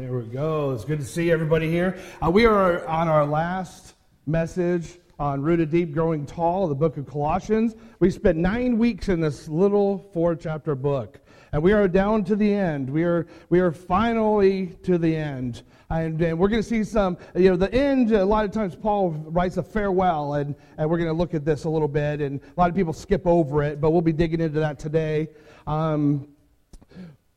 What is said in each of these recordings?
There we go. It's good to see everybody here. Uh, we are on our last message on Rooted Deep, Growing Tall, the book of Colossians. We spent nine weeks in this little four chapter book. And we are down to the end. We are, we are finally to the end. And, and we're going to see some, you know, the end, a lot of times Paul writes a farewell, and, and we're going to look at this a little bit. And a lot of people skip over it, but we'll be digging into that today. Um,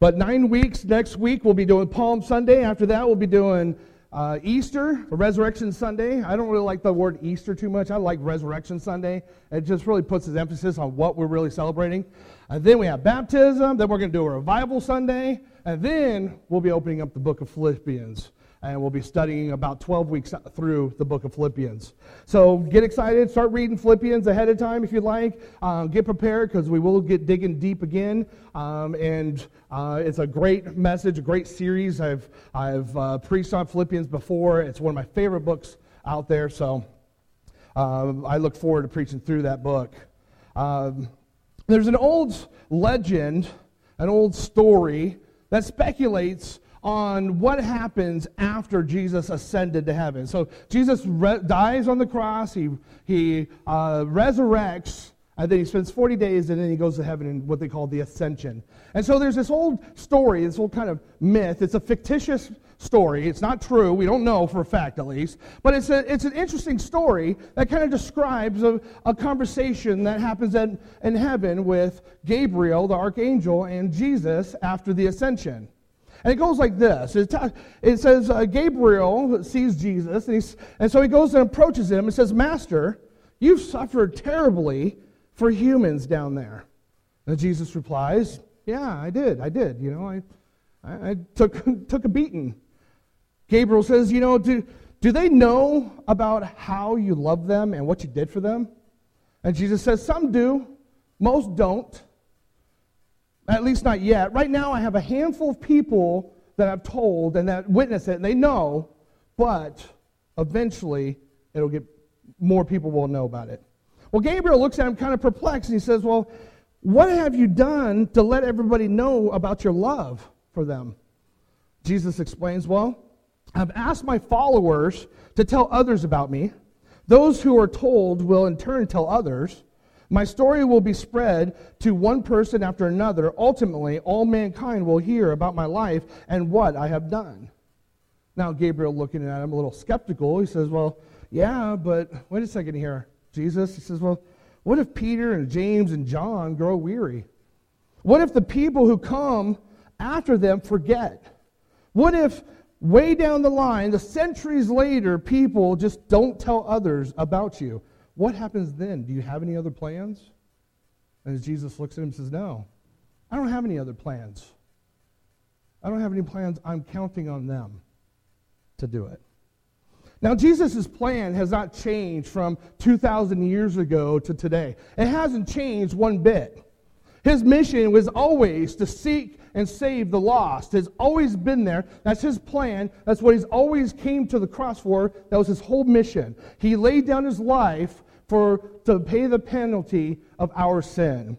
but nine weeks, next week, we'll be doing Palm Sunday. After that, we'll be doing uh, Easter, Resurrection Sunday. I don't really like the word Easter too much. I like Resurrection Sunday. It just really puts its emphasis on what we're really celebrating. And then we have baptism. Then we're going to do a revival Sunday. And then we'll be opening up the book of Philippians and we'll be studying about 12 weeks through the book of Philippians. So get excited, start reading Philippians ahead of time if you'd like. Um, get prepared because we will get digging deep again. Um, and uh, it's a great message, a great series. I've, I've uh, preached on Philippians before. It's one of my favorite books out there. So uh, I look forward to preaching through that book. Um, there's an old legend, an old story that speculates on what happens after Jesus ascended to heaven. So Jesus re- dies on the cross, he, he uh, resurrects, and then he spends 40 days, and then he goes to heaven in what they call the ascension. And so there's this old story, this old kind of myth. It's a fictitious story. It's not true. We don't know for a fact, at least. But it's, a, it's an interesting story that kind of describes a, a conversation that happens in, in heaven with Gabriel, the archangel, and Jesus after the ascension. And it goes like this it, it says, uh, Gabriel sees Jesus, and, he's, and so he goes and approaches him and says, Master, you've suffered terribly for humans down there. And Jesus replies, Yeah, I did. I did. You know, I, I, I took, took a beating. Gabriel says, You know, do, do they know about how you love them and what you did for them? And Jesus says, Some do, most don't. At least not yet. Right now, I have a handful of people that I've told and that witness it, and they know, but eventually it'll get more people will know about it. Well, Gabriel looks at him kind of perplexed, and he says, Well, what have you done to let everybody know about your love for them? Jesus explains, Well, I've asked my followers to tell others about me. Those who are told will in turn tell others. My story will be spread to one person after another. Ultimately, all mankind will hear about my life and what I have done. Now, Gabriel, looking at him a little skeptical, he says, Well, yeah, but wait a second here, Jesus. He says, Well, what if Peter and James and John grow weary? What if the people who come after them forget? What if way down the line, the centuries later, people just don't tell others about you? What happens then? Do you have any other plans? And Jesus looks at him and says, No, I don't have any other plans. I don't have any plans. I'm counting on them to do it. Now, Jesus' plan has not changed from 2,000 years ago to today. It hasn't changed one bit. His mission was always to seek and save the lost. Has always been there. That's his plan. That's what he's always came to the cross for. That was his whole mission. He laid down his life for to pay the penalty of our sin.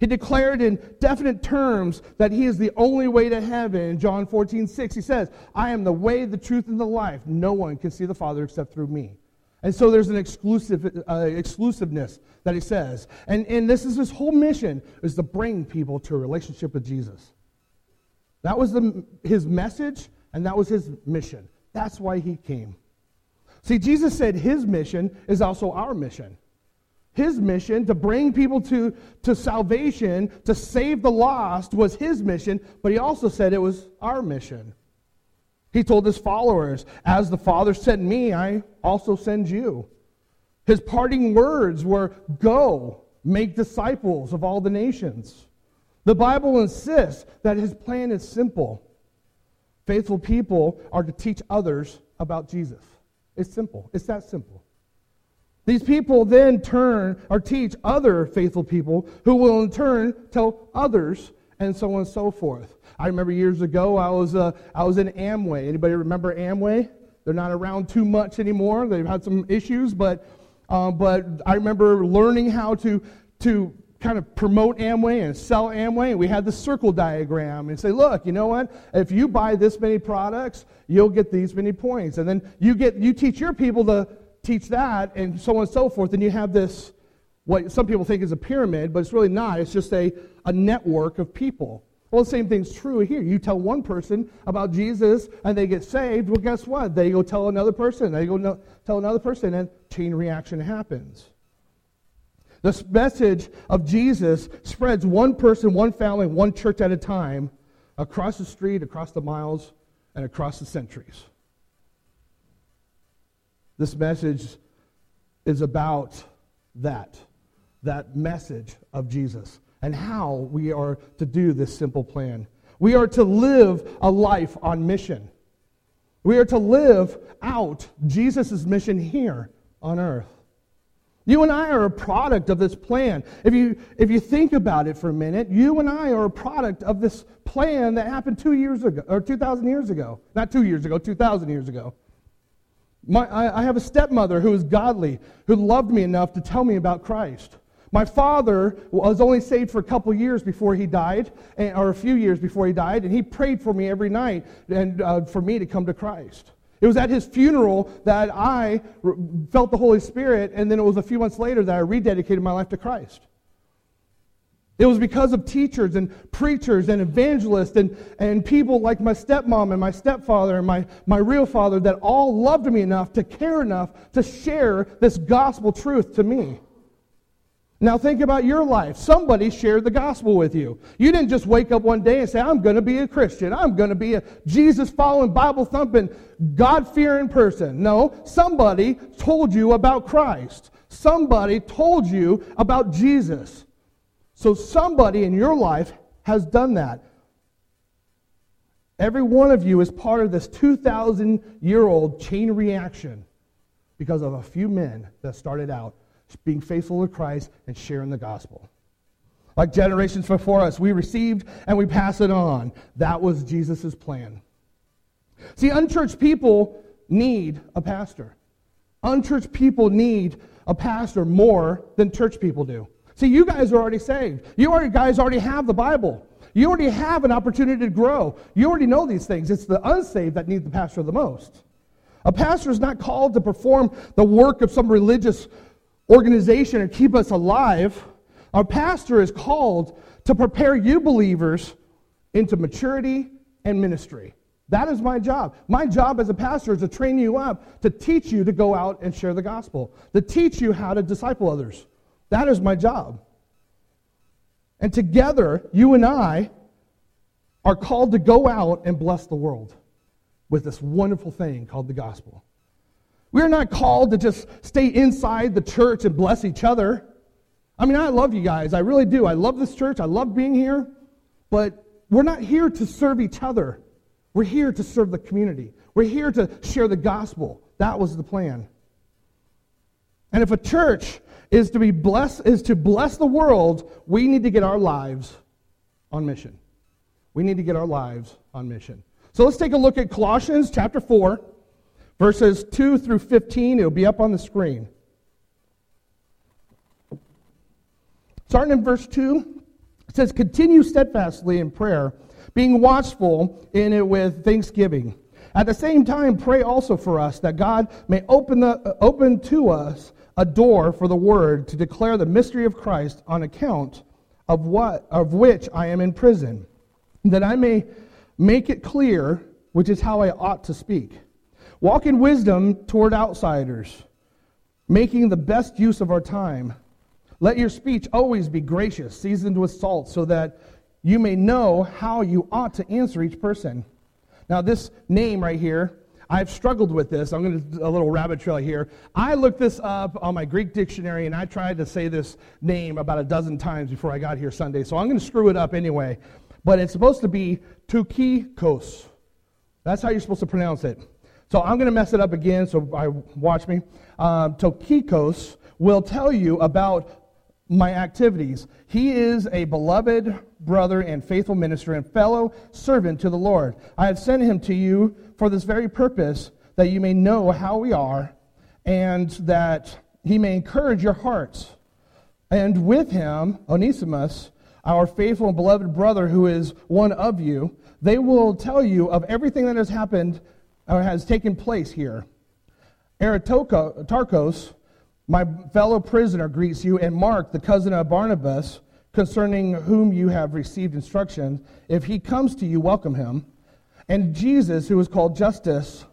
He declared in definite terms that he is the only way to heaven. In John 14, 6, he says, I am the way, the truth, and the life. No one can see the Father except through me. And so there's an exclusive, uh, exclusiveness that he says. And, and this is his whole mission, is to bring people to a relationship with Jesus. That was the, his message, and that was his mission. That's why he came. See, Jesus said his mission is also our mission. His mission to bring people to, to salvation, to save the lost, was his mission, but he also said it was our mission. He told his followers, As the Father sent me, I also send you. His parting words were, Go, make disciples of all the nations. The Bible insists that his plan is simple. Faithful people are to teach others about Jesus. It's simple. It's that simple. These people then turn or teach other faithful people who will in turn tell others and so on and so forth. I remember years ago I was, uh, I was in Amway. Anybody remember Amway? They're not around too much anymore. They've had some issues, but, uh, but I remember learning how to, to kind of promote Amway and sell Amway. And We had the circle diagram and say, look, you know what? If you buy this many products, you'll get these many points. And then you get you teach your people to teach that and so on and so forth. And you have this what some people think is a pyramid, but it's really not. It's just a, a network of people. Well, the same thing's true here. You tell one person about Jesus and they get saved. Well, guess what? They go tell another person. They go no, tell another person, and chain reaction happens. The message of Jesus spreads one person, one family, one church at a time across the street, across the miles, and across the centuries. This message is about that, that message of Jesus and how we are to do this simple plan. We are to live a life on mission. We are to live out Jesus' mission here on earth. You and I are a product of this plan. If you, if you think about it for a minute, you and I are a product of this plan that happened two years ago, or 2,000 years ago. Not two years ago, 2,000 years ago. My, I, I have a stepmother who is godly, who loved me enough to tell me about Christ. My father was only saved for a couple years before he died, or a few years before he died, and he prayed for me every night and uh, for me to come to Christ. It was at his funeral that I felt the Holy Spirit, and then it was a few months later that I rededicated my life to Christ. It was because of teachers and preachers and evangelists and, and people like my stepmom and my stepfather and my, my real father that all loved me enough to care enough to share this gospel truth to me. Now think about your life. Somebody shared the gospel with you. You didn't just wake up one day and say, I'm going to be a Christian. I'm going to be a Jesus following, Bible thumping, God fearing person. No, somebody told you about Christ. Somebody told you about Jesus. So somebody in your life has done that. Every one of you is part of this 2,000 year old chain reaction because of a few men that started out being faithful to Christ and sharing the gospel. Like generations before us, we received and we pass it on. That was Jesus' plan. See, unchurched people need a pastor. Unchurched people need a pastor more than church people do. See, you guys are already saved. You already, guys already have the Bible. You already have an opportunity to grow. You already know these things. It's the unsaved that need the pastor the most. A pastor is not called to perform the work of some religious organization and keep us alive, our pastor is called to prepare you believers into maturity and ministry. That is my job. My job as a pastor is to train you up, to teach you to go out and share the gospel, to teach you how to disciple others. That is my job. And together, you and I are called to go out and bless the world with this wonderful thing called the gospel. We're not called to just stay inside the church and bless each other. I mean, I love you guys. I really do. I love this church. I love being here. But we're not here to serve each other. We're here to serve the community. We're here to share the gospel. That was the plan. And if a church is to be blessed, is to bless the world, we need to get our lives on mission. We need to get our lives on mission. So let's take a look at Colossians chapter 4. Verses 2 through 15, it'll be up on the screen. Starting in verse 2, it says, Continue steadfastly in prayer, being watchful in it with thanksgiving. At the same time, pray also for us that God may open, the, open to us a door for the word to declare the mystery of Christ on account of, what, of which I am in prison, that I may make it clear which is how I ought to speak. Walk in wisdom toward outsiders, making the best use of our time. Let your speech always be gracious, seasoned with salt, so that you may know how you ought to answer each person. Now, this name right here, I've struggled with this. I'm going to do a little rabbit trail here. I looked this up on my Greek dictionary, and I tried to say this name about a dozen times before I got here Sunday, so I'm going to screw it up anyway. But it's supposed to be Tukikos. That's how you're supposed to pronounce it. So I'm going to mess it up again, so I, watch me. Um, Tokikos will tell you about my activities. He is a beloved brother and faithful minister and fellow servant to the Lord. I have sent him to you for this very purpose, that you may know how we are, and that he may encourage your hearts. And with him, Onesimus, our faithful and beloved brother who is one of you, they will tell you of everything that has happened or has taken place here. Aristarchus, my fellow prisoner, greets you, and Mark, the cousin of Barnabas, concerning whom you have received instructions. If he comes to you, welcome him. And Jesus, who is called Justus,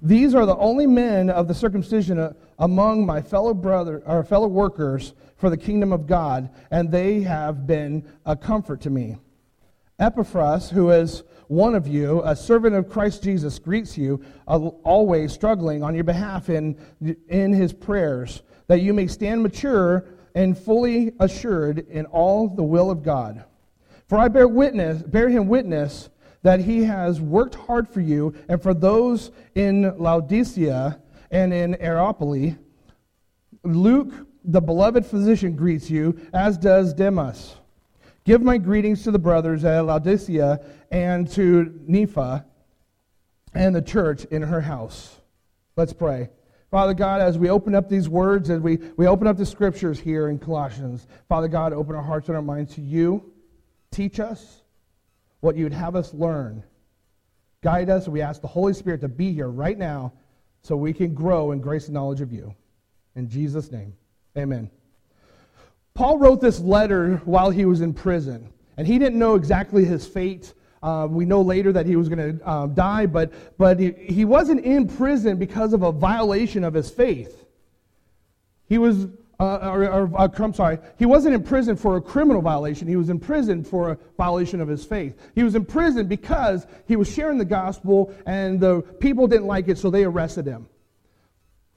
these are the only men of the circumcision uh, among my fellow brother or fellow workers for the kingdom of God, and they have been a comfort to me. Epaphras, who is one of you, a servant of Christ Jesus, greets you, uh, always struggling on your behalf in, in his prayers, that you may stand mature and fully assured in all the will of God. For I bear witness, bear him witness that he has worked hard for you and for those in Laodicea and in Hierapolis. Luke, the beloved physician, greets you, as does Demas. Give my greetings to the brothers at Laodicea and to Nympha and the church in her house. Let's pray. Father God, as we open up these words, as we, we open up the scriptures here in Colossians, Father God, open our hearts and our minds to you. Teach us what you'd have us learn. Guide us. We ask the Holy Spirit to be here right now so we can grow in grace and knowledge of you. In Jesus' name, amen. Paul wrote this letter while he was in prison, and he didn't know exactly his fate. Uh, we know later that he was going to um, die, but, but he, he wasn't in prison because of a violation of his faith. He was uh, or, or uh, I'm sorry, he wasn't in prison for a criminal violation. He was in prison for a violation of his faith. He was in prison because he was sharing the gospel and the people didn't like it, so they arrested him.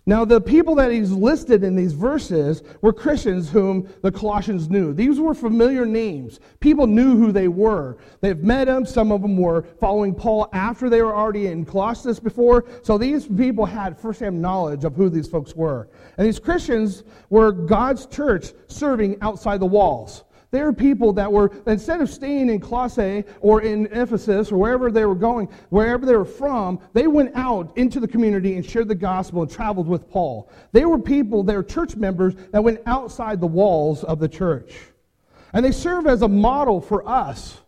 Now, the people that he's listed in these verses were Christians whom the Colossians knew. These were familiar names. People knew who they were. They've met them. Some of them were following Paul after they were already in Colossus before. So these people had firsthand knowledge of who these folks were. And these Christians were God's church serving outside the walls. There are people that were, instead of staying in Colossae or in Ephesus or wherever they were going, wherever they were from, they went out into the community and shared the gospel and traveled with Paul. They were people, they were church members that went outside the walls of the church. And they serve as a model for us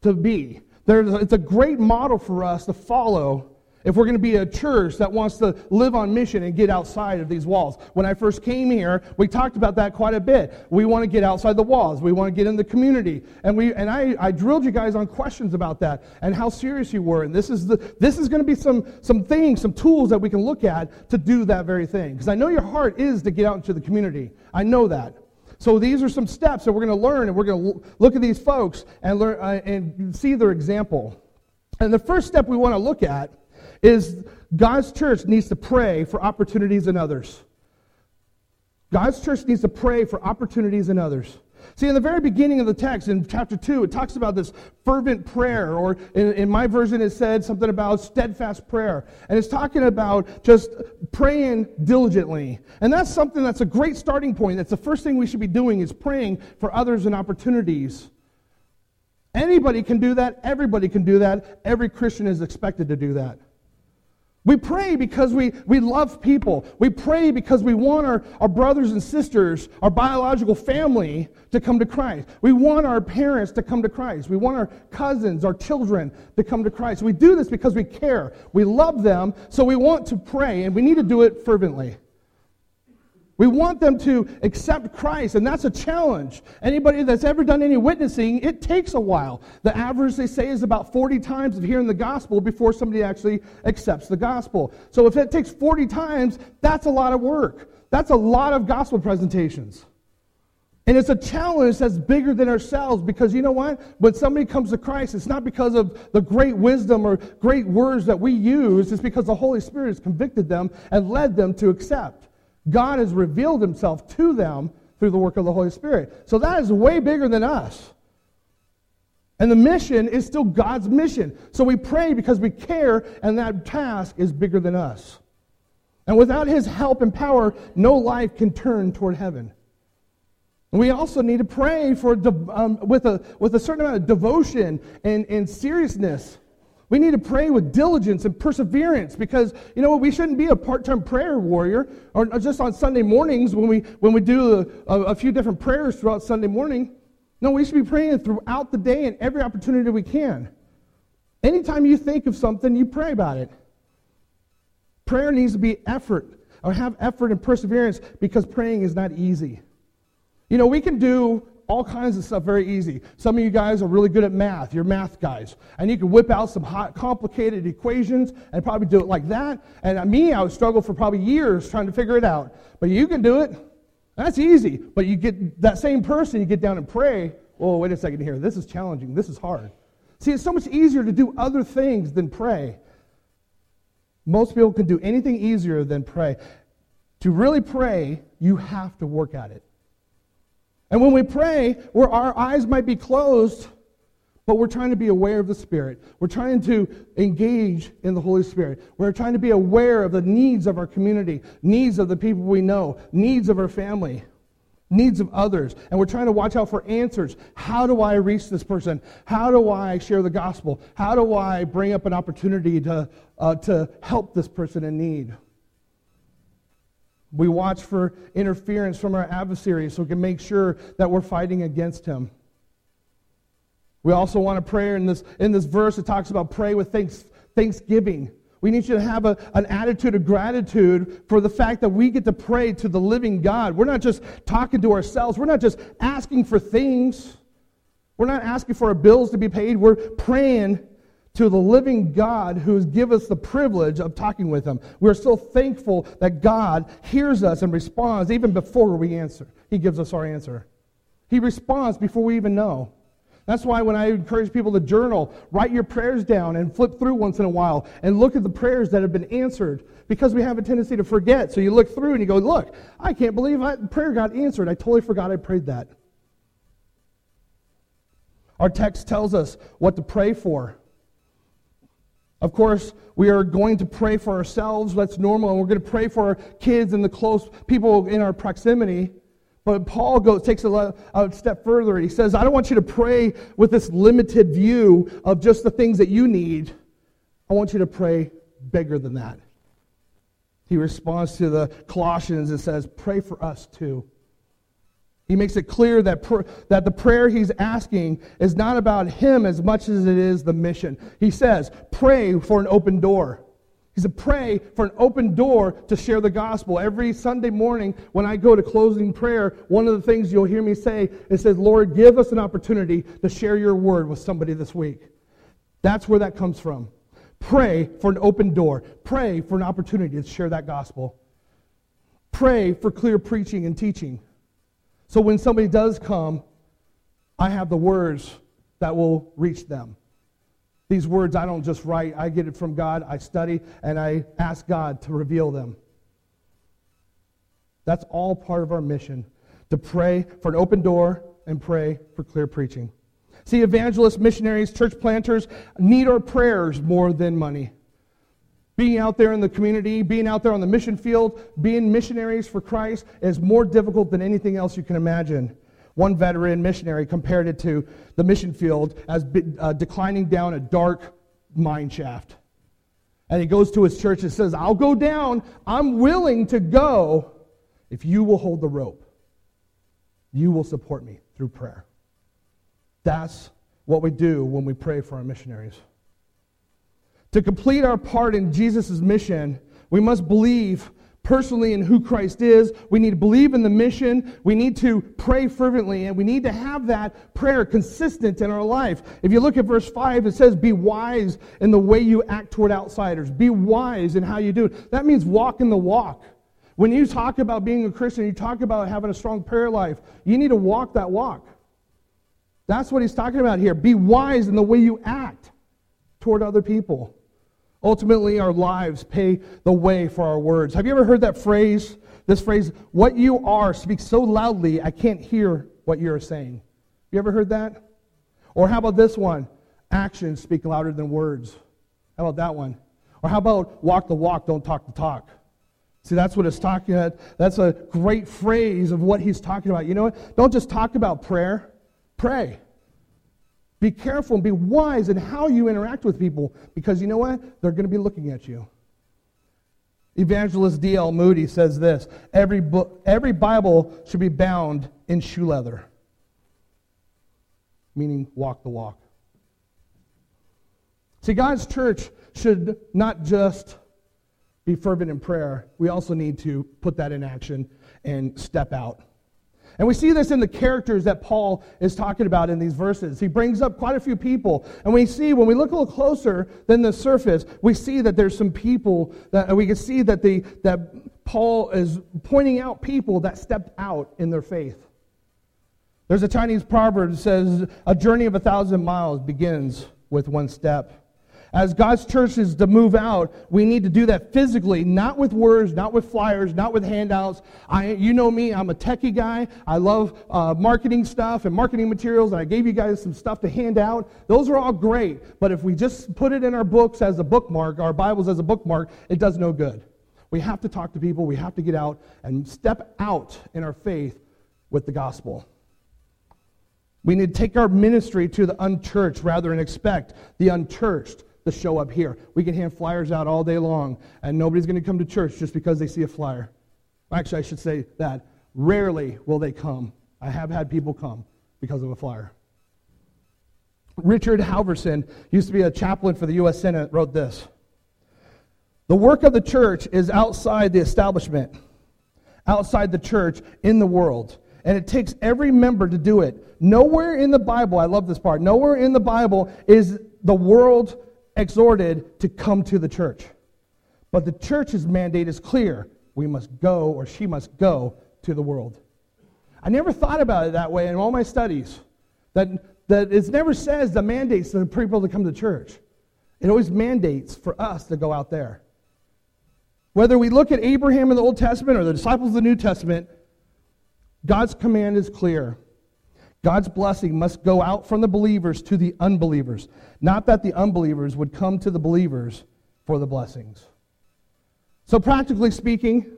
to be. There's, it's a great model for us to follow if we're going to be a church that wants to live on mission and get outside of these walls. When I first came here, we talked about that quite a bit. We want to get outside the walls. We want to get in the community. And we and I, I drilled you guys on questions about that and how serious you were. And this is the this is going to be some some things, some tools that we can look at to do that very thing. Because I know your heart is to get out into the community. I know that. So these are some steps that we're going to learn, and we're going to look at these folks and learn uh, and see their example. And the first step we want to look at is God's church needs to pray for opportunities in others. God's church needs to pray for opportunities in others. See, in the very beginning of the text, in chapter 2, it talks about this fervent prayer, or in, in, my version, it said something about steadfast prayer. And it's talking about just praying diligently. And that's something that's a great starting point. That's the first thing we should be doing is praying for others and opportunities. Anybody can do that. Everybody can do that. Every Christian is expected to do that. We pray because we, we love people. We pray because we want our, our brothers and sisters, our biological family, to come to Christ. We want our parents to come to Christ. We want our cousins, our children to come to Christ. We do this because we care. We love them, so we want to pray, and we need to do it fervently. We want them to accept Christ, and that's a challenge. Anybody that's ever done any witnessing, it takes a while. The average, they say, is about 40 times of hearing the gospel before somebody actually accepts the gospel. So if it takes 40 times, that's a lot of work. That's a lot of gospel presentations. And it's a challenge that's bigger than ourselves because you know what? When somebody comes to Christ, it's not because of the great wisdom or great words that we use, it's because the Holy Spirit has convicted them and led them to accept. God has revealed himself to them through the work of the Holy Spirit. So that is way bigger than us. And the mission is still God's mission. So we pray because we care, and that task is bigger than us. And without his help and power, no life can turn toward heaven. We also need to pray for um, with, a, with a certain amount of devotion and, and seriousness We need to pray with diligence and perseverance because, you know what, we shouldn't be a part time prayer warrior or just on Sunday mornings when we, when we do a, a, a few different prayers throughout Sunday morning. No, we should be praying throughout the day and every opportunity we can. Anytime you think of something, you pray about it. Prayer needs to be effort or have effort and perseverance because praying is not easy. You know, we can do all kinds of stuff very easy. Some of you guys are really good at math. You're math guys. And you can whip out some hot, complicated equations and probably do it like that. And me, I would struggle for probably years trying to figure it out. But you can do it. That's easy. But you get that same person, you get down and pray. Oh, wait a second here. This is challenging. This is hard. See, it's so much easier to do other things than pray. Most people can do anything easier than pray. To really pray, you have to work at it. And when we pray, where our eyes might be closed, but we're trying to be aware of the Spirit. We're trying to engage in the Holy Spirit. We're trying to be aware of the needs of our community, needs of the people we know, needs of our family, needs of others. And we're trying to watch out for answers. How do I reach this person? How do I share the gospel? How do I bring up an opportunity to, uh, to help this person in need? We watch for interference from our adversary so we can make sure that we're fighting against him. We also want to pray in this, in this verse, it talks about pray with thanks, thanksgiving. We need you to have a, an attitude of gratitude for the fact that we get to pray to the living God. We're not just talking to ourselves, we're not just asking for things. We're not asking for our bills to be paid. We're praying to the living God who has given us the privilege of talking with Him. We're so thankful that God hears us and responds even before we answer. He gives us our answer. He responds before we even know. That's why when I encourage people to journal, write your prayers down and flip through once in a while and look at the prayers that have been answered because we have a tendency to forget. So you look through and you go, Look, I can't believe that prayer got answered. I totally forgot I prayed that. Our text tells us what to pray for. Of course, we are going to pray for ourselves. That's normal. And we're going to pray for our kids and the close people in our proximity. But Paul goes, takes a, a step further. He says, I don't want you to pray with this limited view of just the things that you need. I want you to pray bigger than that. He responds to the Colossians and says, Pray for us too. He makes it clear that, pr- that the prayer he's asking is not about him as much as it is the mission. He says, pray for an open door. He said, pray for an open door to share the gospel. Every Sunday morning when I go to closing prayer, one of the things you'll hear me say is, says, Lord, give us an opportunity to share your word with somebody this week. That's where that comes from. Pray for an open door. Pray for an opportunity to share that gospel. Pray for clear preaching and teaching. So when somebody does come, I have the words that will reach them. These words I don't just write, I get it from God, I study, and I ask God to reveal them. That's all part of our mission to pray for an open door and pray for clear preaching. See, evangelists, missionaries, church planters need our prayers more than money being out there in the community, being out there on the mission field, being missionaries for Christ is more difficult than anything else you can imagine. One veteran missionary compared it to the mission field as uh, declining down a dark mine shaft. And he goes to his church and says, I'll go down. I'm willing to go if you will hold the rope. You will support me through prayer. That's what we do when we pray for our missionaries. To complete our part in Jesus' mission, we must believe personally in who Christ is. We need to believe in the mission. We need to pray fervently, and we need to have that prayer consistent in our life. If you look at verse 5, it says, Be wise in the way you act toward outsiders. Be wise in how you do it. That means walk in the walk. When you talk about being a Christian, you talk about having a strong prayer life, you need to walk that walk. That's what he's talking about here. Be wise in the way you act toward other people. Ultimately, our lives pay the way for our words. Have you ever heard that phrase? This phrase, what you are speaks so loudly, I can't hear what you're saying. You ever heard that? Or how about this one? Actions speak louder than words. How about that one? Or how about walk the walk, don't talk the talk? See, that's what it's talking about. That's a great phrase of what he's talking about. You know what? Don't just talk about prayer, pray. Be careful and be wise in how you interact with people because you know what? They're going to be looking at you. Evangelist D.L. Moody says this every, book, every Bible should be bound in shoe leather, meaning walk the walk. See, God's church should not just be fervent in prayer, we also need to put that in action and step out. And we see this in the characters that Paul is talking about in these verses. He brings up quite a few people. And we see, when we look a little closer than the surface, we see that there's some people that we can see that, the, that Paul is pointing out people that stepped out in their faith. There's a Chinese proverb that says, A journey of a thousand miles begins with one step. As God's church is to move out, we need to do that physically, not with words, not with flyers, not with handouts. I, you know me, I'm a techie guy. I love uh, marketing stuff and marketing materials, and I gave you guys some stuff to hand out. Those are all great, but if we just put it in our books as a bookmark, our Bibles as a bookmark, it does no good. We have to talk to people, we have to get out and step out in our faith with the gospel. We need to take our ministry to the unchurched rather than expect the unchurched to show up here. We can hand flyers out all day long, and nobody's going to come to church just because they see a flyer. Actually, I should say that. Rarely will they come. I have had people come because of a flyer. Richard Halverson used to be a chaplain for the U.S. Senate, wrote this The work of the church is outside the establishment, outside the church, in the world. And it takes every member to do it. Nowhere in the Bible, I love this part, nowhere in the Bible is the world exhorted to come to the church. But the church's mandate is clear. We must go, or she must go, to the world. I never thought about it that way in all my studies. That, that it never says the mandates the people to come to church. It always mandates for us to go out there. Whether we look at Abraham in the Old Testament or the disciples of the New Testament, God's command is clear. God's blessing must go out from the believers to the unbelievers, not that the unbelievers would come to the believers for the blessings. So, practically speaking,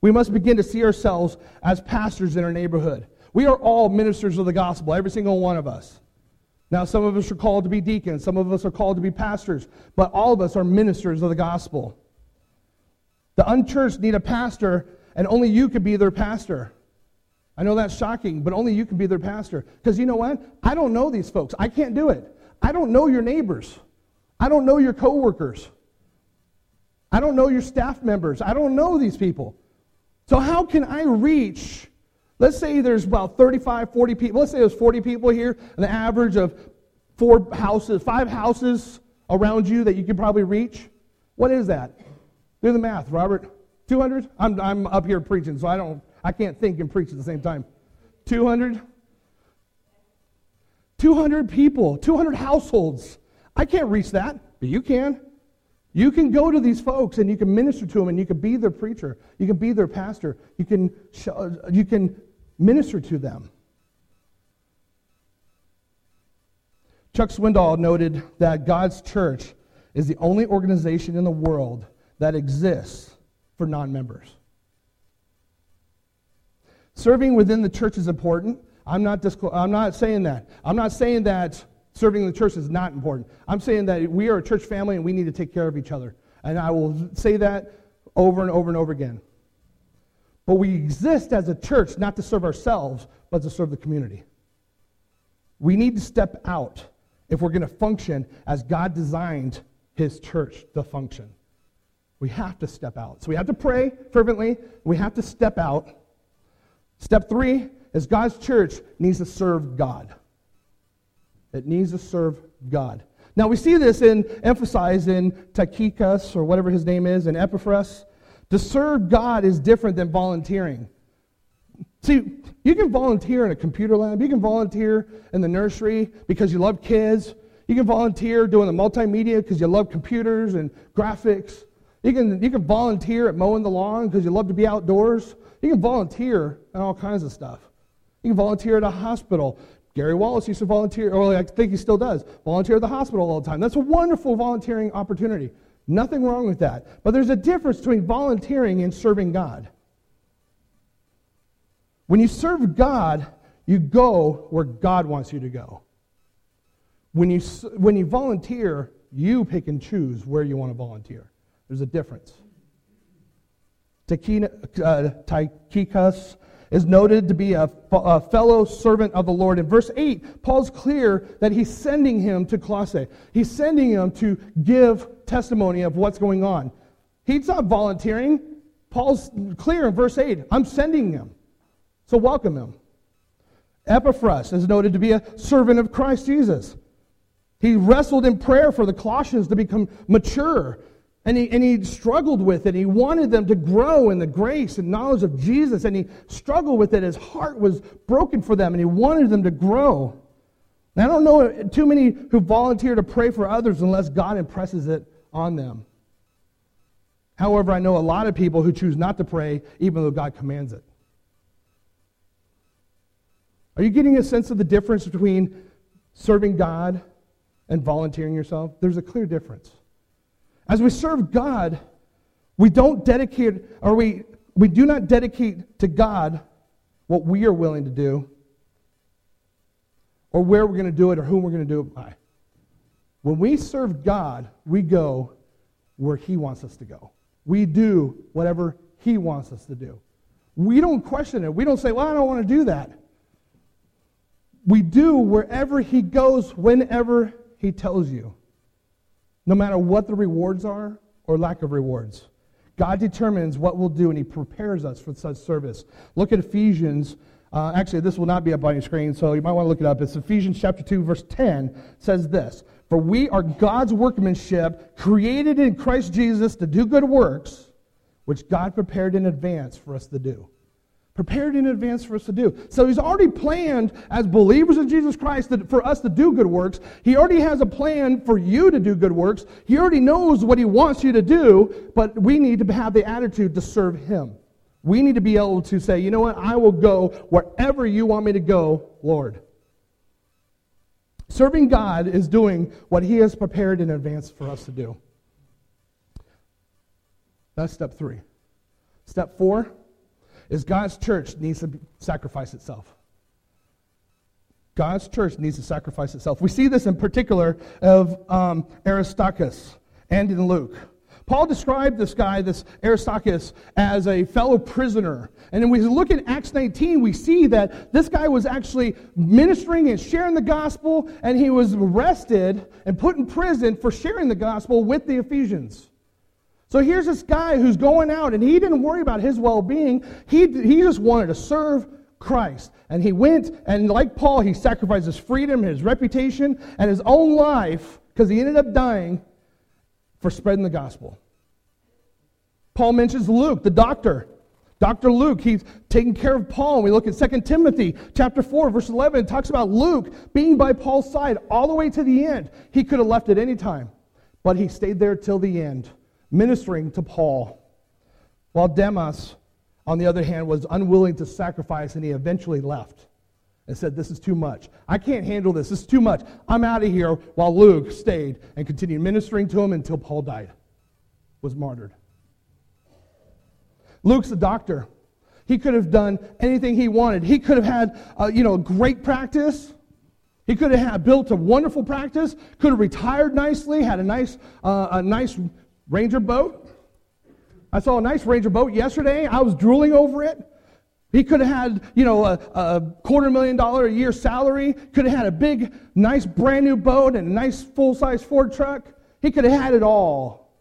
we must begin to see ourselves as pastors in our neighborhood. We are all ministers of the gospel, every single one of us. Now, some of us are called to be deacons, some of us are called to be pastors, but all of us are ministers of the gospel. The unchurched need a pastor, and only you can be their pastor. I know that's shocking, but only you can be their pastor. Because you know what? I don't know these folks. I can't do it. I don't know your neighbors. I don't know your coworkers. I don't know your staff members. I don't know these people. So how can I reach? Let's say there's about 35, 40 people. Let's say there's 40 people here, an average of four houses, five houses around you that you can probably reach. What is that? Do the math, Robert. 200? I'm, I'm up here preaching, so I don't I can't think and preach at the same time. 200? 200 people, 200 households. I can't reach that, but you can. You can go to these folks and you can minister to them and you can be their preacher. You can be their pastor. You can, show, you can minister to them. Chuck Swindoll noted that God's church is the only organization in the world that exists for non members. Serving within the church is important. I'm not, disclo- I'm not saying that. I'm not saying that serving the church is not important. I'm saying that we are a church family and we need to take care of each other. And I will say that over and over and over again. But we exist as a church not to serve ourselves, but to serve the community. We need to step out if we're going to function as God designed his church to function. We have to step out. So we have to pray fervently. We have to step out. Step three is God's church needs to serve God. It needs to serve God. Now we see this in emphasized in Tychicus or whatever his name is, and Epaphras. To serve God is different than volunteering. See, you can volunteer in a computer lab. You can volunteer in the nursery because you love kids. You can volunteer doing the multimedia because you love computers and graphics. You can, you can volunteer at mowing the lawn because you love to be outdoors. You can volunteer and all kinds of stuff. You can volunteer at a hospital. Gary Wallace used to volunteer, or I think he still does, volunteer at the hospital all the time. That's a wonderful volunteering opportunity. Nothing wrong with that. But there's a difference between volunteering and serving God. When you serve God, you go where God wants you to go. When you, when you volunteer, you pick and choose where you want to volunteer. There's a difference. Uh, Tychicus is noted to be a, a, fellow servant of the Lord. In verse 8, Paul's clear that he's sending him to Colossae. He's sending him to give testimony of what's going on. He's not volunteering. Paul's clear in verse 8 I'm sending him. So welcome him. Epaphras is noted to be a servant of Christ Jesus. He wrestled in prayer for the Colossians to become mature and he, and he struggled with it. He wanted them to grow in the grace and knowledge of Jesus, and he struggled with it. His heart was broken for them, and he wanted them to grow. And I don't know too many who volunteer to pray for others unless God impresses it on them. However, I know a lot of people who choose not to pray even though God commands it. Are you getting a sense of the difference between serving God and volunteering yourself? There's a clear difference. As we serve God, we don't dedicate, or we, we do not dedicate to God what we are willing to do, or where we're going to do it, or whom we're going to do it by. When we serve God, we go where He wants us to go. We do whatever He wants us to do. We don't question it. We don't say, well, I don't want to do that. We do wherever He goes, whenever He tells you no matter what the rewards are or lack of rewards. God determines what we'll do, and He prepares us for such service. Look at Ephesians. Uh, actually, this will not be up on your screen, so you might want to look it up. It's Ephesians chapter 2, verse 10 says this For we are God's workmanship, created in Christ Jesus to do good works, which God prepared in advance for us to do prepared in advance for us to do. So he's already planned as believers in Jesus Christ that for us to do good works. He already has a plan for you to do good works. He already knows what he wants you to do, but we need to have the attitude to serve him. We need to be able to say, you know what, I will go wherever you want me to go, Lord. Serving God is doing what he has prepared in advance for us to do. That's step three. Step four, is God's church needs to sacrifice itself. God's church needs to sacrifice itself. We see this in particular of um, Aristarchus and in Luke. Paul described this guy, this Aristarchus, as a fellow prisoner. And when we look at Acts 19, we see that this guy was actually ministering and sharing the gospel, and he was arrested and put in prison for sharing the gospel with the Ephesians. So here's this guy who's going out, and he didn't worry about his well being. He, he just wanted to serve Christ. And he went, and like Paul, he sacrificed his freedom, his reputation, and his own life, because he ended up dying for spreading the gospel. Paul mentions Luke, the doctor. Dr. Luke, he's taking care of Paul. We look at 2 Timothy chapter 4, verse 11. It talks about Luke being by Paul's side all the way to the end. He could have left at any time, but he stayed there till the end ministering to Paul, while Demas, on the other hand, was unwilling to sacrifice and he eventually left and said, This is too much. I can't handle this. This is too much. I'm out of here. While Luke stayed and continued ministering to him until Paul died, was martyred. Luke's a doctor. He could have done anything he wanted. He could have had, uh, you know, a great practice. He could have built a wonderful practice. Could have retired nicely. Had a nice, uh, a nice Ranger boat. I saw a nice Ranger boat yesterday. I was drooling over it. He could have had, you know, a, a quarter million dollar a year salary. Could have had a big, nice, brand new boat and a nice full size Ford truck. He could have had it all.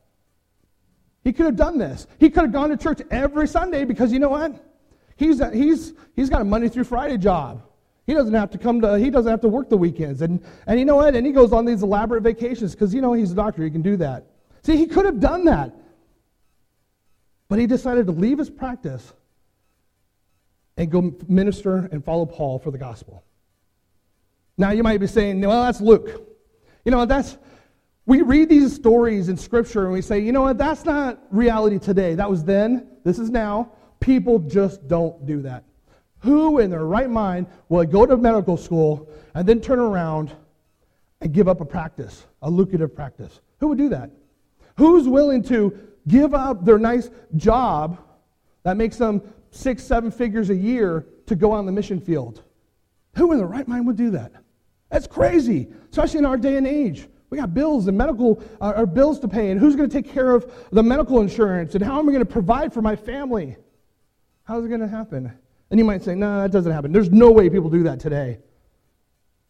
He could have done this. He could have gone to church every Sunday because you know what? He's, he's, he's got a Monday through Friday job. He doesn't have to come to, he doesn't have to work the weekends. And, and you know what? And he goes on these elaborate vacations because, you know, he's a doctor. He can do that. See, he could have done that. But he decided to leave his practice and go minister and follow Paul for the gospel. Now, you might be saying, well, that's Luke. You know, that's, we read these stories in Scripture and we say, you know what, that's not reality today. That was then, this is now. People just don't do that. Who in their right mind will go to medical school and then turn around and give up a practice, a lucrative practice? Who would do that? Who's willing to give up their nice job that makes them six, seven figures a year to go on the mission field? Who in the right mind would do that? That's crazy, especially in our day and age. We got bills and medical uh, bills to pay, and who's going to take care of the medical insurance, and how am I going to provide for my family? How's it going to happen? And you might say, no, that doesn't happen. There's no way people do that today.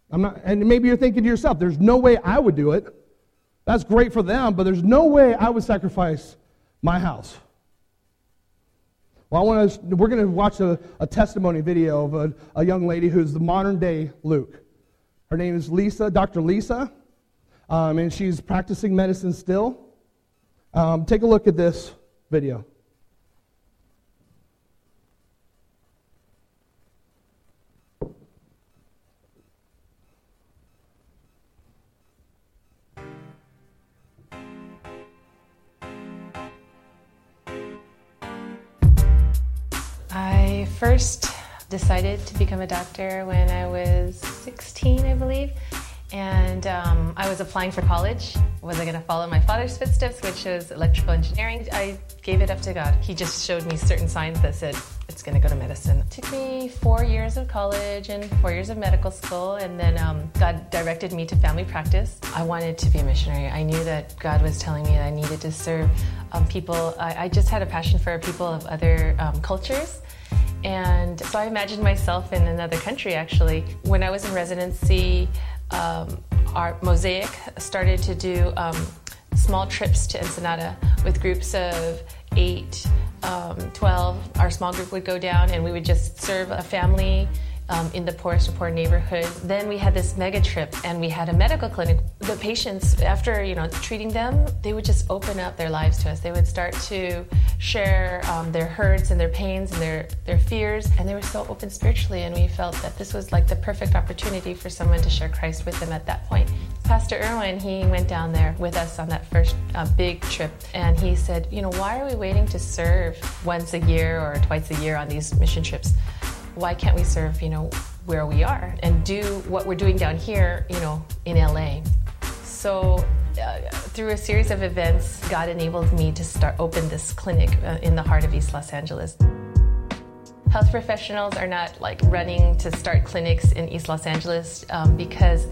I'm not, and maybe you're thinking to yourself, there's no way I would do it. That's great for them, but there's no way I would sacrifice my house. Well, I want to, we're going to watch a, a testimony video of a, a young lady who's the modern day Luke. Her name is Lisa, Dr. Lisa, um, and she's practicing medicine still. Um, take a look at this video. First decided to become a doctor when I was 16, I believe. And um, I was applying for college. Was I going to follow my father's footsteps, which was electrical engineering? I gave it up to God. He just showed me certain signs that said it's going to go to medicine. It took me four years of college and four years of medical school, and then um, God directed me to family practice. I wanted to be a missionary. I knew that God was telling me that I needed to serve um, people. I, I, just had a passion for people of other um, cultures. And so I imagined myself in another country actually. When I was in residency, um, our Mosaic started to do um, small trips to Ensenada with groups of eight, um, 12. Our small group would go down and we would just serve a family um, in the poorest of poor neighborhoods. Then we had this mega trip and we had a medical clinic. The patients, after you know treating them, they would just open up their lives to us. They would start to share um, their hurts and their pains and their, their fears, and they were so open spiritually. And we felt that this was like the perfect opportunity for someone to share Christ with them at that point. Pastor Erwin, he went down there with us on that first uh, big trip, and he said, You know, why are we waiting to serve once a year or twice a year on these mission trips? Why can't we serve, you know, where we are and do what we're doing down here, you know, in LA? So uh, through a series of events, God enabled me to start open this clinic uh, in the heart of East Los Angeles. Health professionals are not like running to start clinics in East Los Angeles um, because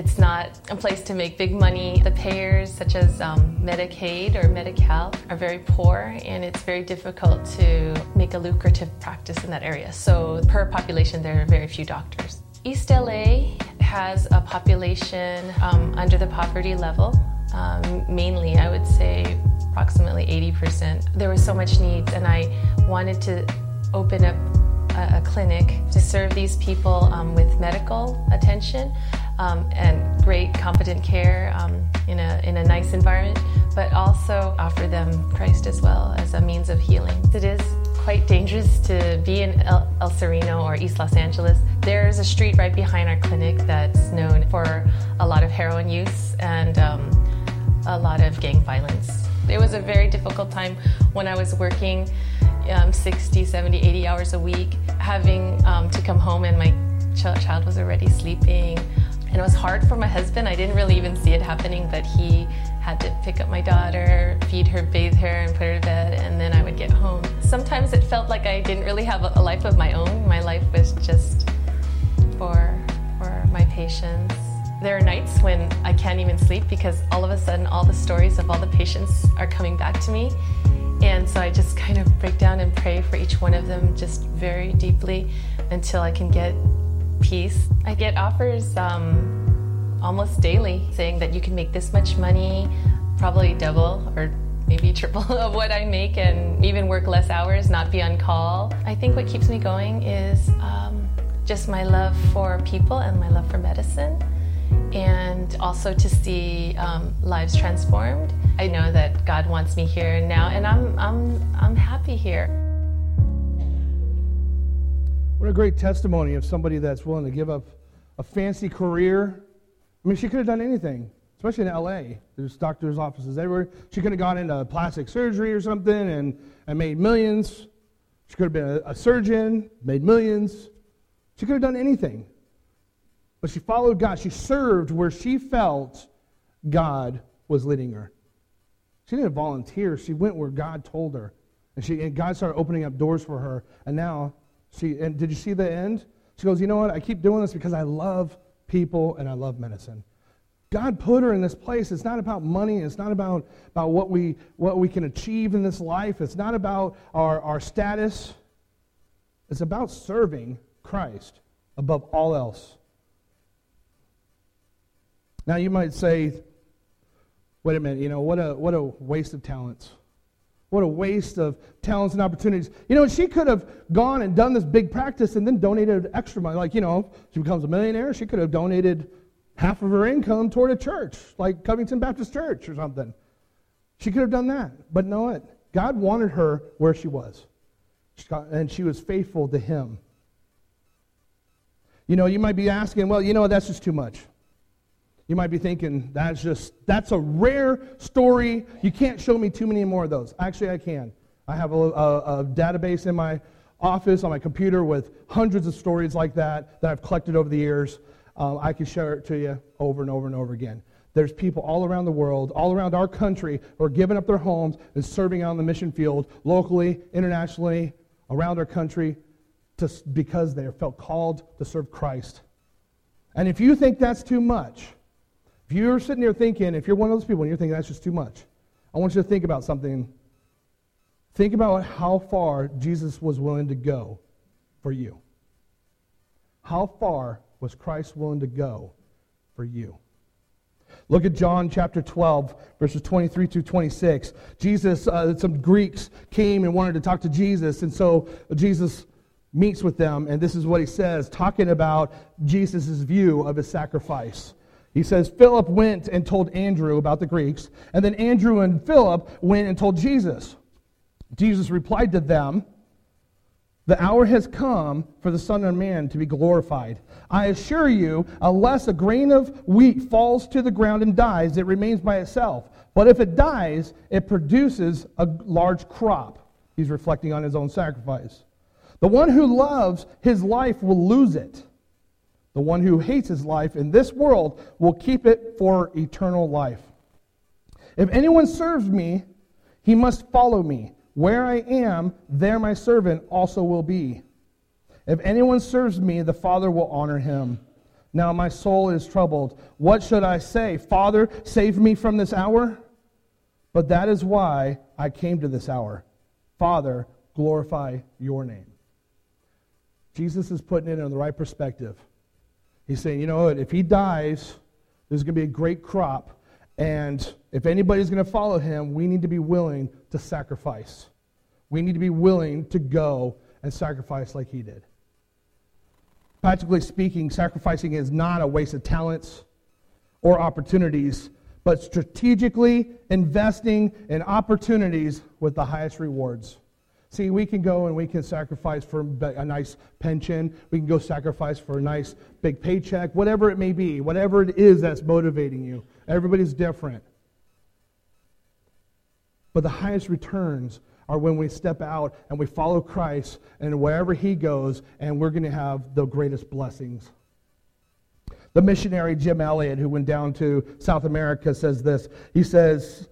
it's not a place to make big money. The payers, such as um, Medicaid or Medi-Cal, are very poor, and it's very difficult to make a lucrative practice in that area. So, per population, there are very few doctors. East LA has a population um, under the poverty level. Um, mainly, I would say approximately 80%. There was so much need, and I wanted to open up a, a clinic to serve these people um, with medical attention, um, and great, competent care um, in, a, in a nice environment, but also offer them Christ as well as a means of healing. It is quite dangerous to be in El, El, Sereno or East Los Angeles. There's a street right behind our clinic that's known for a lot of heroin use and um, a lot of gang violence. It was a very difficult time when I was working um, 60, 70, 80 hours a week, having um, to come home and my ch- child was already sleeping. And it was hard for my husband. I didn't really even see it happening, but he had to pick up my daughter, feed her, bathe her, and put her to bed, and then I would get home. Sometimes it felt like I didn't really have a life of my own. My life was just for, for my patients. There are nights when I can't even sleep because all of a sudden all the stories of all the patients are coming back to me. And so I just kind of break down and pray for each one of them just very deeply until I can get peace. I get offers um, almost daily saying that you can make this much money, probably double or maybe triple of what I make, and even work less hours, not be on call. I think what keeps me going is um, just my love for people and my love for medicine, and also to see um, lives transformed. I know that God wants me here now, and I'm, I'm, I'm happy here. What a great testimony of somebody that's willing to give up a fancy career. I mean, she could have done anything, especially in LA. There's doctors' offices everywhere. She could have gone into plastic surgery or something and, and made millions. She could have been a, a surgeon, made millions. She could have done anything. But she followed God. She served where she felt God was leading her. She didn't volunteer. She went where God told her. And, she, and God started opening up doors for her. And now she, and did you see the end? She goes, You know what? I keep doing this because I love people and I love medicine. God put her in this place. It's not about money. It's not about, about what, we, what we can achieve in this life. It's not about our, our status. It's about serving Christ above all else. Now, you might say, wait a minute, you know, what a, what a waste of talents. What a waste of talents and opportunities. You know, she could have gone and done this big practice and then donated extra money. Like, you know, she becomes a millionaire, she could have donated half of her income toward a church, like Covington Baptist Church or something. She could have done that. But know what? God wanted her where she was. And she was faithful to him. You know, you might be asking, well, you know, that's just too much. You might be thinking, that's just, that's a rare story. You can't show me too many more of those. Actually, I can. I have a, a, a database in my office on my computer with hundreds of stories like that that I've collected over the years. Um, I can share it to you over and over and over again. There's people all around the world, all around our country, who are giving up their homes and serving on the mission field, locally, internationally, around our country, to, because they felt called to serve Christ. And if you think that's too much, if you're sitting there thinking, if you're one of those people and you're thinking that's just too much, I want you to think about something. Think about how far Jesus was willing to go for you. How far was Christ willing to go for you? Look at John chapter 12, verses 23 through 26. Jesus, uh, some Greeks came and wanted to talk to Jesus, and so Jesus meets with them, and this is what he says, talking about Jesus' view of his sacrifice. He says, Philip went and told Andrew about the Greeks, and then Andrew and Philip went and told Jesus. Jesus replied to them, The hour has come for the Son of Man to be glorified. I assure you, unless a grain of wheat falls to the ground and dies, it remains by itself. But if it dies, it produces a large crop. He's reflecting on his own sacrifice. The one who loves his life will lose it the one who hates his life in this world will keep it for eternal life. If anyone serves me, he must follow me. Where I am, there my servant also will be. If anyone serves me, the Father will honor him. Now my soul is troubled. What should I say? Father, save me from this hour? But that is why I came to this hour. Father, glorify your name. Jesus is putting it in the right perspective. He's saying, you know what, if he dies, there's going to be a great crop. And if anybody's going to follow him, we need to be willing to sacrifice. We need to be willing to go and sacrifice like he did. Practically speaking, sacrificing is not a waste of talents or opportunities, but strategically investing in opportunities with the highest rewards. See, we can go and we can sacrifice for a nice pension. We can go sacrifice for a nice big paycheck, whatever it may be, whatever it is that's motivating you. Everybody's different. But the highest returns are when we step out and we follow Christ and wherever He goes, and we're going to have the greatest blessings. The missionary Jim Elliot, who went down to South America, says this. He says,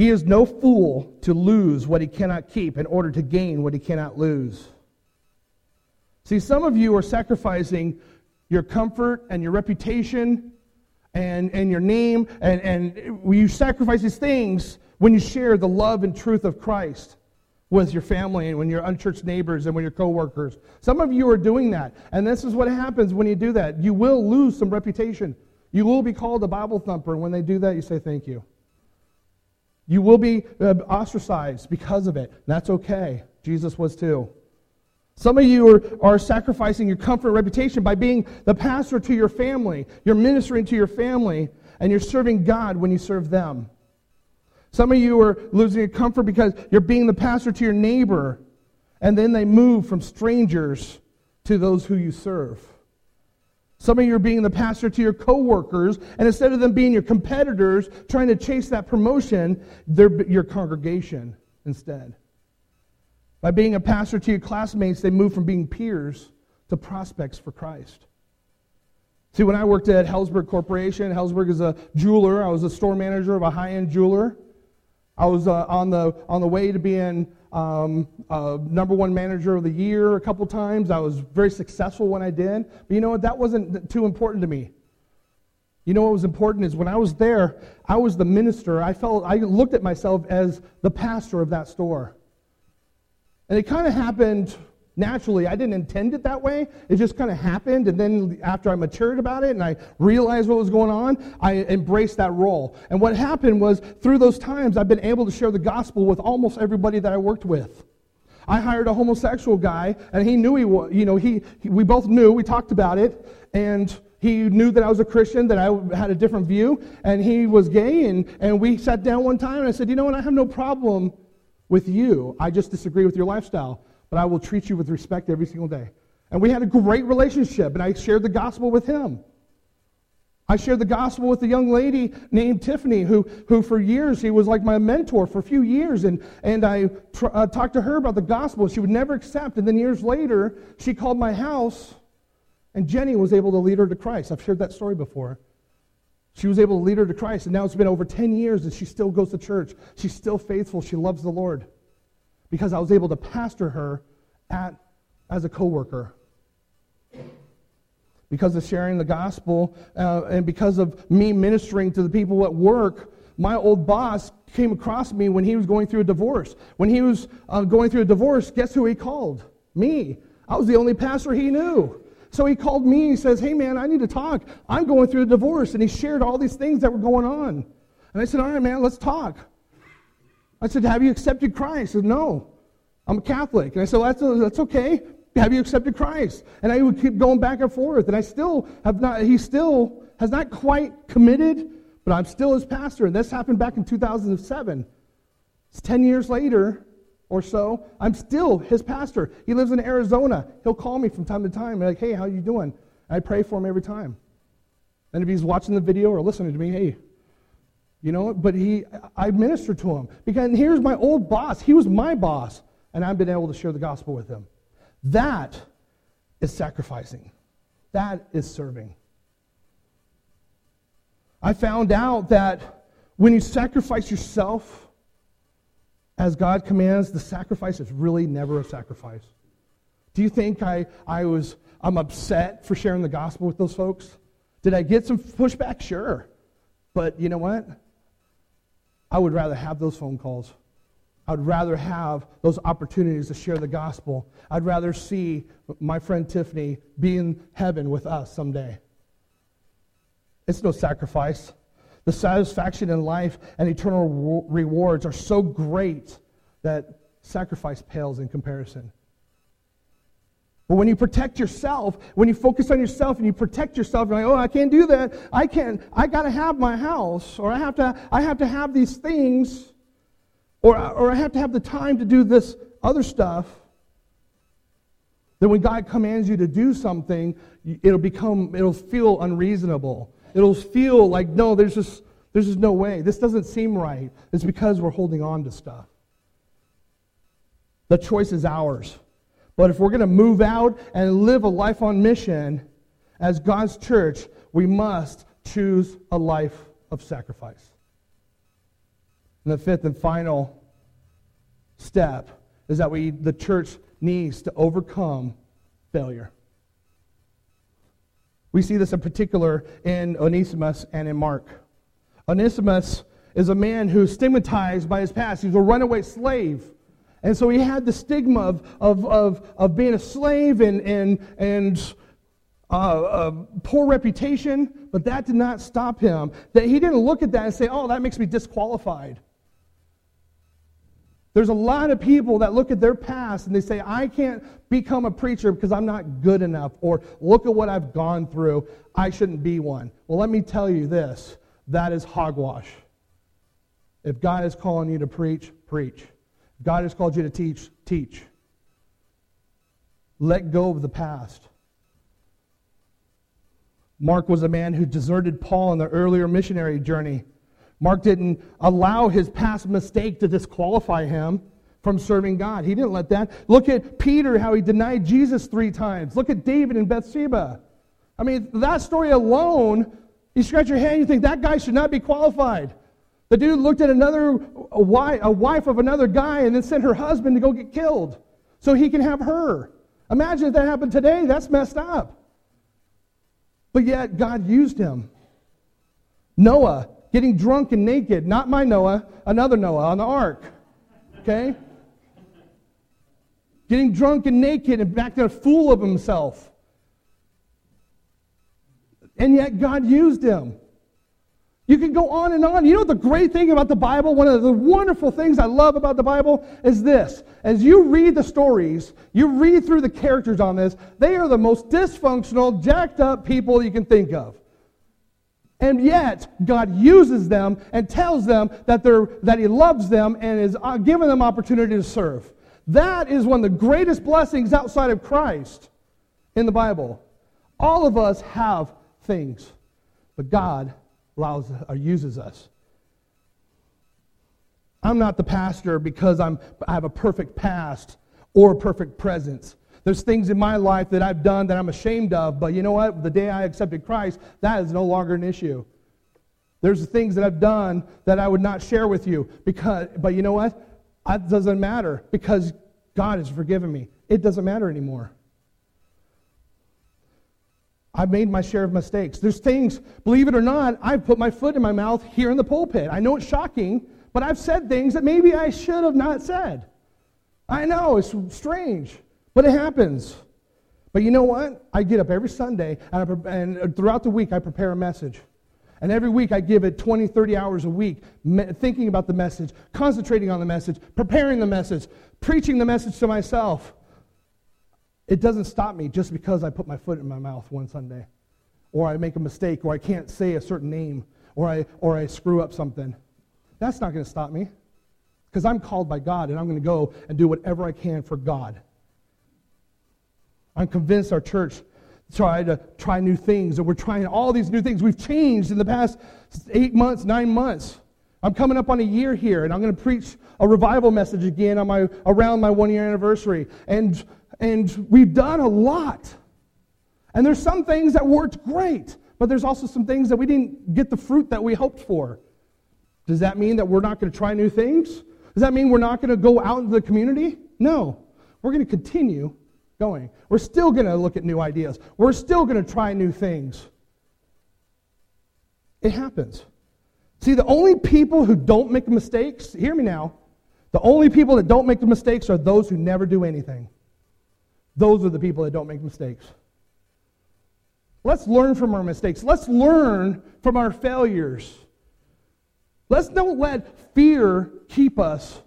he is no fool to lose what he cannot keep in order to gain what he cannot lose. See, some of you are sacrificing your comfort and your reputation and, and your name, and, and you sacrifice these things when you share the love and truth of Christ with your family and when your unchurched neighbors and when your coworkers. Some of you are doing that, and this is what happens when you do that. You will lose some reputation. You will be called a Bible thumper, and when they do that, you say thank you. You will be uh, ostracized because of it. That's okay. Jesus was too. Some of you are, are sacrificing your comfort and reputation by being the pastor to your family. You're ministering to your family, and you're serving God when you serve them. Some of you are losing your comfort because you're being the pastor to your neighbor, and then they move from strangers to those who you serve. Some of you are being the pastor to your coworkers, and instead of them being your competitors trying to chase that promotion, they're your congregation instead. By being a pastor to your classmates, they move from being peers to prospects for Christ. See, when I worked at Helzberg Corporation, Helzberg is a jeweler. I was a store manager of a high end jeweler. I was uh, on, the, on the way to being um, uh, number one manager of the year a couple times. I was very successful when I did. But you know what? That wasn't too important to me. You know what was important is when I was there, I was the minister. I felt I looked at myself as the pastor of that store. And it kind of happened naturally. I didn't intend it that way. It just kind of happened. And then after I matured about it and I realized what was going on, I embraced that role. And what happened was through those times, I've been able to share the gospel with almost everybody that I worked with. I hired a homosexual guy, and he knew he was, you know, he, he we both knew, we talked about it, and he knew that I was a Christian, that I had a different view, and he was gay, and, and we sat down one time, and I said, you know what, I have no problem with you. I just disagree with your lifestyle but I will treat you with respect every single day. And we had a great relationship, and I shared the gospel with him. I shared the gospel with a young lady named Tiffany, who, who for years, he was like my mentor for a few years. And, and I tr- uh, talked to her about the gospel. She would never accept. And then years later, she called my house, and Jenny was able to lead her to Christ. I've shared that story before. She was able to lead her to Christ. And now it's been over 10 years, and she still goes to church. She's still faithful. She loves the Lord because I was able to pastor her at, as a coworker. Because of sharing the gospel uh, and because of me ministering to the people at work, my old boss came across me when he was going through a divorce. When he was uh, going through a divorce, guess who he called? Me. I was the only pastor he knew. So he called me. He says, Hey, man, I need to talk. I'm going through a divorce. And he shared all these things that were going on. And I said, All right, man, let's talk. I said, Have you accepted Christ? He said, No. I'm a Catholic. And I said, well, that's, that's okay. Have you accepted Christ? And I would keep going back and forth. And I still have not, he still has not quite committed, but I'm still his pastor. And this happened back in 2007. It's 10 years later or so. I'm still his pastor. He lives in Arizona. He'll call me from time to time. like, hey, how you doing? And I pray for him every time. And if he's watching the video or listening to me, hey, you know, but he, I ministered to him. Because here's my old boss. He was my boss and I've been able to share the gospel with him. That is sacrificing. That is serving. I found out that when you sacrifice yourself as God commands, the sacrifice is really never a sacrifice. Do you think I, I was I'm upset for sharing the gospel with those folks? Did I get some pushback? Sure. But you know what? I would rather have those phone calls I'd rather have those opportunities to share the gospel. I'd rather see my friend Tiffany be in heaven with us someday. It's no sacrifice. The satisfaction in life and eternal rewards are so great that sacrifice pales in comparison. But when you protect yourself, when you focus on yourself and you protect yourself, you're like, oh, I can't do that. I can't. I got to have my house, or I have to. I have to have these things. Or, or I have to have the time to do this other stuff. Then when God commands you to do something, it'll become, it'll feel unreasonable. It'll feel like, no, there's just, there's just no way. This doesn't seem right. It's because we're holding on to stuff. The choice is ours. But if we're going to move out and live a life on mission as God's church, we must choose a life of sacrifice. And the fifth and final step is that we, the church needs to overcome failure. We see this in particular in Onesimus and in Mark. Onesimus is a man who's stigmatized by his past. He's a runaway slave. And so he had the stigma of, of, of, of being a slave and, and, and uh, poor reputation, but that did not stop him. That he didn't look at that and say, oh, that makes me disqualified. There's a lot of people that look at their past and they say, I can't become a preacher because I'm not good enough, or look at what I've gone through. I shouldn't be one. Well, let me tell you this that is hogwash. If God is calling you to preach, preach. God has called you to teach, teach. Let go of the past. Mark was a man who deserted Paul in the earlier missionary journey. Mark didn't allow his past mistake to disqualify him from serving God. He didn't let that. Look at Peter, how he denied Jesus three times. Look at David and Bathsheba. I mean, that story alone, you scratch your head and you think that guy should not be qualified. The dude looked at another a wife, a wife of another guy and then sent her husband to go get killed so he can have her. Imagine if that happened today. That's messed up. But yet God used him. Noah getting drunk and naked, not my Noah, another Noah on the ark. Okay? Getting drunk and naked and acting a fool of himself. And yet God used him. You can go on and on. You know the great thing about the Bible, one of the wonderful things I love about the Bible is this. As you read the stories, you read through the characters on this, they are the most dysfunctional, jacked up people you can think of. And yet, God uses them and tells them that, they're, that He loves them and is uh, giving them opportunity to serve. That is one of the greatest blessings outside of Christ in the Bible. All of us have things, but God allows or uses us. I'm not the pastor because I'm, I have a perfect past or a perfect presence. There's things in my life that I've done that I'm ashamed of, but you know what? The day I accepted Christ, that is no longer an issue. There's things that I've done that I would not share with you because, but you know what? It doesn't matter because God has forgiven me. It doesn't matter anymore. I've made my share of mistakes. There's things, believe it or not, I've put my foot in my mouth here in the pulpit. I know it's shocking, but I've said things that maybe I should have not said. I know, it's strange, but it happens. But you know what? I get up every Sunday, and, I, and uh, throughout the week, I prepare a message. And every week, I give it 20, 30 hours a week, me- thinking about the message, concentrating on the message, preparing the message, preaching the message to myself. It doesn't stop me just because I put my foot in my mouth one Sunday, or I make a mistake, or I can't say a certain name, or I, or I screw up something. That's not going to stop me because I'm called by God and I'm going to go and do whatever I can for God. I'm convinced our church try to try new things, and we're trying all these new things. We've changed in the past eight months, nine months. I'm coming up on a year here, and I'm going to preach a revival message again on my around my one year anniversary. And and we've done a lot. And there's some things that worked great, but there's also some things that we didn't get the fruit that we hoped for. Does that mean that we're not going to try new things? Does that mean we're not going to go out into the community? No. We're going to continue going. We're still going to look at new ideas. We're still going to try new things. It happens. See, the only people who don't make mistakes, hear me now, the only people that don't make the mistakes are those who never do anything. Those are the people that don't make mistakes. Let's learn from our mistakes. Let's learn from our failures. Let's don't let fear keep us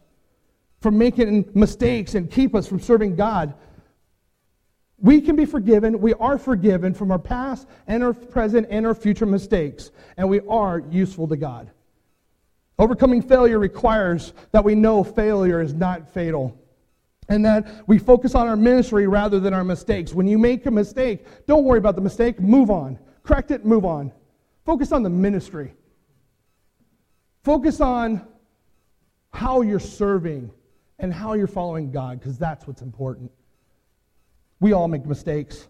from making mistakes and keep us from serving God. We can be forgiven. We are forgiven from our past and our present and our future mistakes, and we are useful to God. Overcoming failure requires that we know failure is not fatal and that we focus on our ministry rather than our mistakes. When you make a mistake, don't worry about the mistake, move on. Correct it, move on. Focus on the ministry. Focus on how you're serving and how you're following God, because that's what's important. We all make mistakes.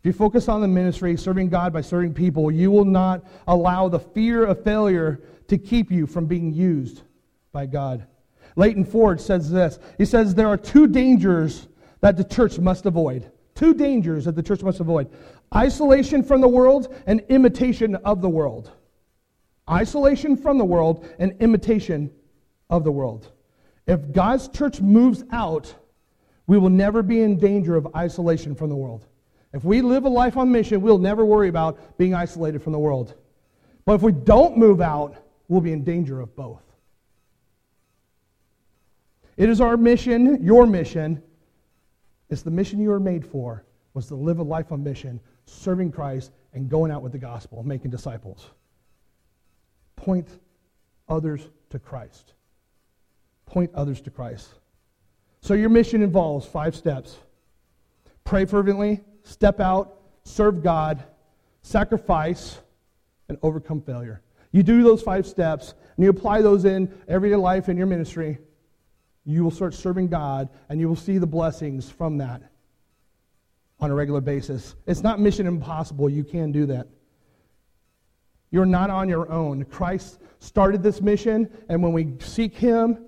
If you focus on the ministry, serving God by serving people, you will not allow the fear of failure to keep you from being used by God. Leighton Ford says this. He says there are two dangers that the church must avoid. Two dangers that the church must avoid isolation from the world and imitation of the world. Isolation from the world and imitation of the world. If God's church moves out, we will never be in danger of isolation from the world. If we live a life on mission, we'll never worry about being isolated from the world. But if we don't move out, we'll be in danger of both. It is our mission, your mission. It's the mission you were made for, was to live a life on mission, serving Christ and going out with the gospel, making disciples. Point others to Christ. Point others to Christ. So your mission involves five steps. Pray fervently, step out, serve God, sacrifice, and overcome failure. You do those five steps, and you apply those in everyday life in your ministry you will start serving God and you will see the blessings from that on a regular basis. It's not mission impossible. You can do that. You're not on your own. Christ started this mission, and when we seek Him,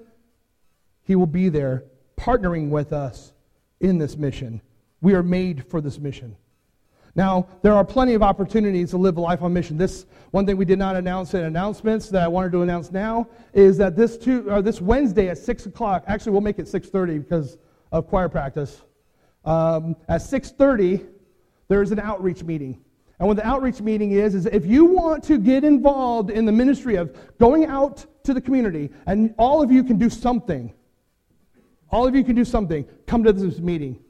He will be there partnering with us in this mission. We are made for this mission. Now, there are plenty of opportunities to live a life on mission. This one thing we did not announce in announcements that I wanted to announce now is that this two, uh, this Wednesday at six o'clock. Actually, we'll make it six thirty because of choir practice. Um, at six thirty, there is an outreach meeting. And what the outreach meeting is, is if you want to get involved in the ministry of going out to the community, and all of you can do something, all of you can do something, come to this meeting.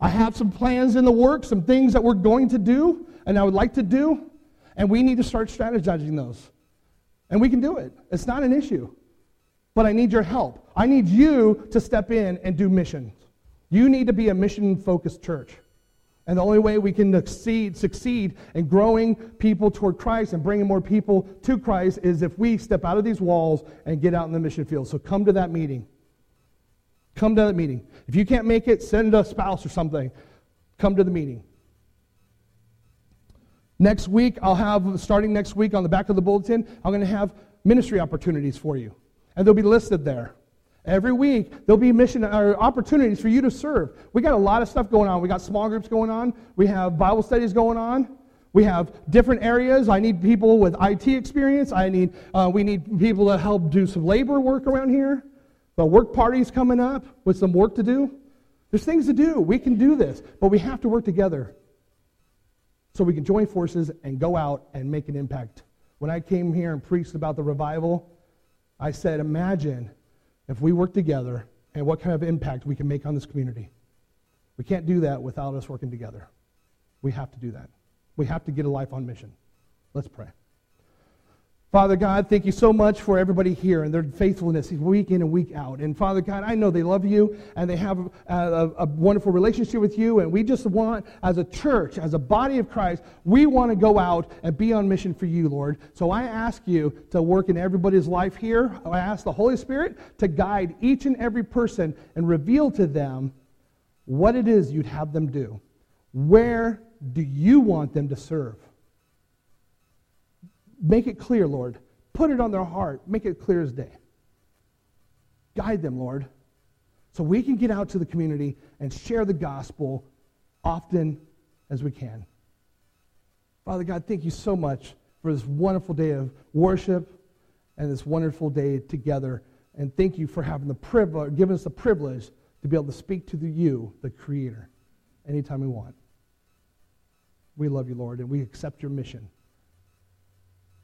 I have some plans in the works, some things that we're going to do and I would like to do, and we need to start strategizing those. And we can do it. It's not an issue. But I need your help. I need you to step in and do missions. You need to be a mission focused church. And the only way we can succeed, succeed in growing people toward Christ and bringing more people to Christ is if we step out of these walls and get out in the mission field. So come to that meeting. Come to that meeting. If you can't make it, send a spouse or something. Come to the meeting. Next week, I'll have, starting next week on the back of the bulletin, I'm going to have ministry opportunities for you. And they'll be listed there. Every week, there'll be mission or opportunities for you to serve. We got a lot of stuff going on. We got small groups going on. We have Bible studies going on. We have different areas. I need people with IT experience. I need, uh, we need people to help do some labor work around here. But work parties coming up with some work to do. There's things to do. We can do this, but we have to work together so we can join forces and go out and make an impact. When I came here and preached about the revival, I said, imagine if we work together and what kind of impact we can make on this community. We can't do that without us working together. We have to do that. We have to get a life on mission. Let's pray. Father God, thank you so much for everybody here and their faithfulness week in and week out. And Father God, I know they love you and they have a, a, a, wonderful relationship with you. And we just want, as a church, as a body of Christ, we want to go out and be on mission for you, Lord. So I ask you to work in everybody's life here. I ask the Holy Spirit to guide each and every person and reveal to them what it is you'd have them do. Where do you want them to serve? Make it clear, Lord. Put it on their heart. Make it clear as day. Guide them, Lord, so we can get out to the community and share the gospel often as we can. Father God, thank you so much for this wonderful day of worship and this wonderful day together. And thank you for having the privilege, giving us the privilege to be able to speak to the you, the Creator, anytime we want. We love you, Lord, and we accept your mission.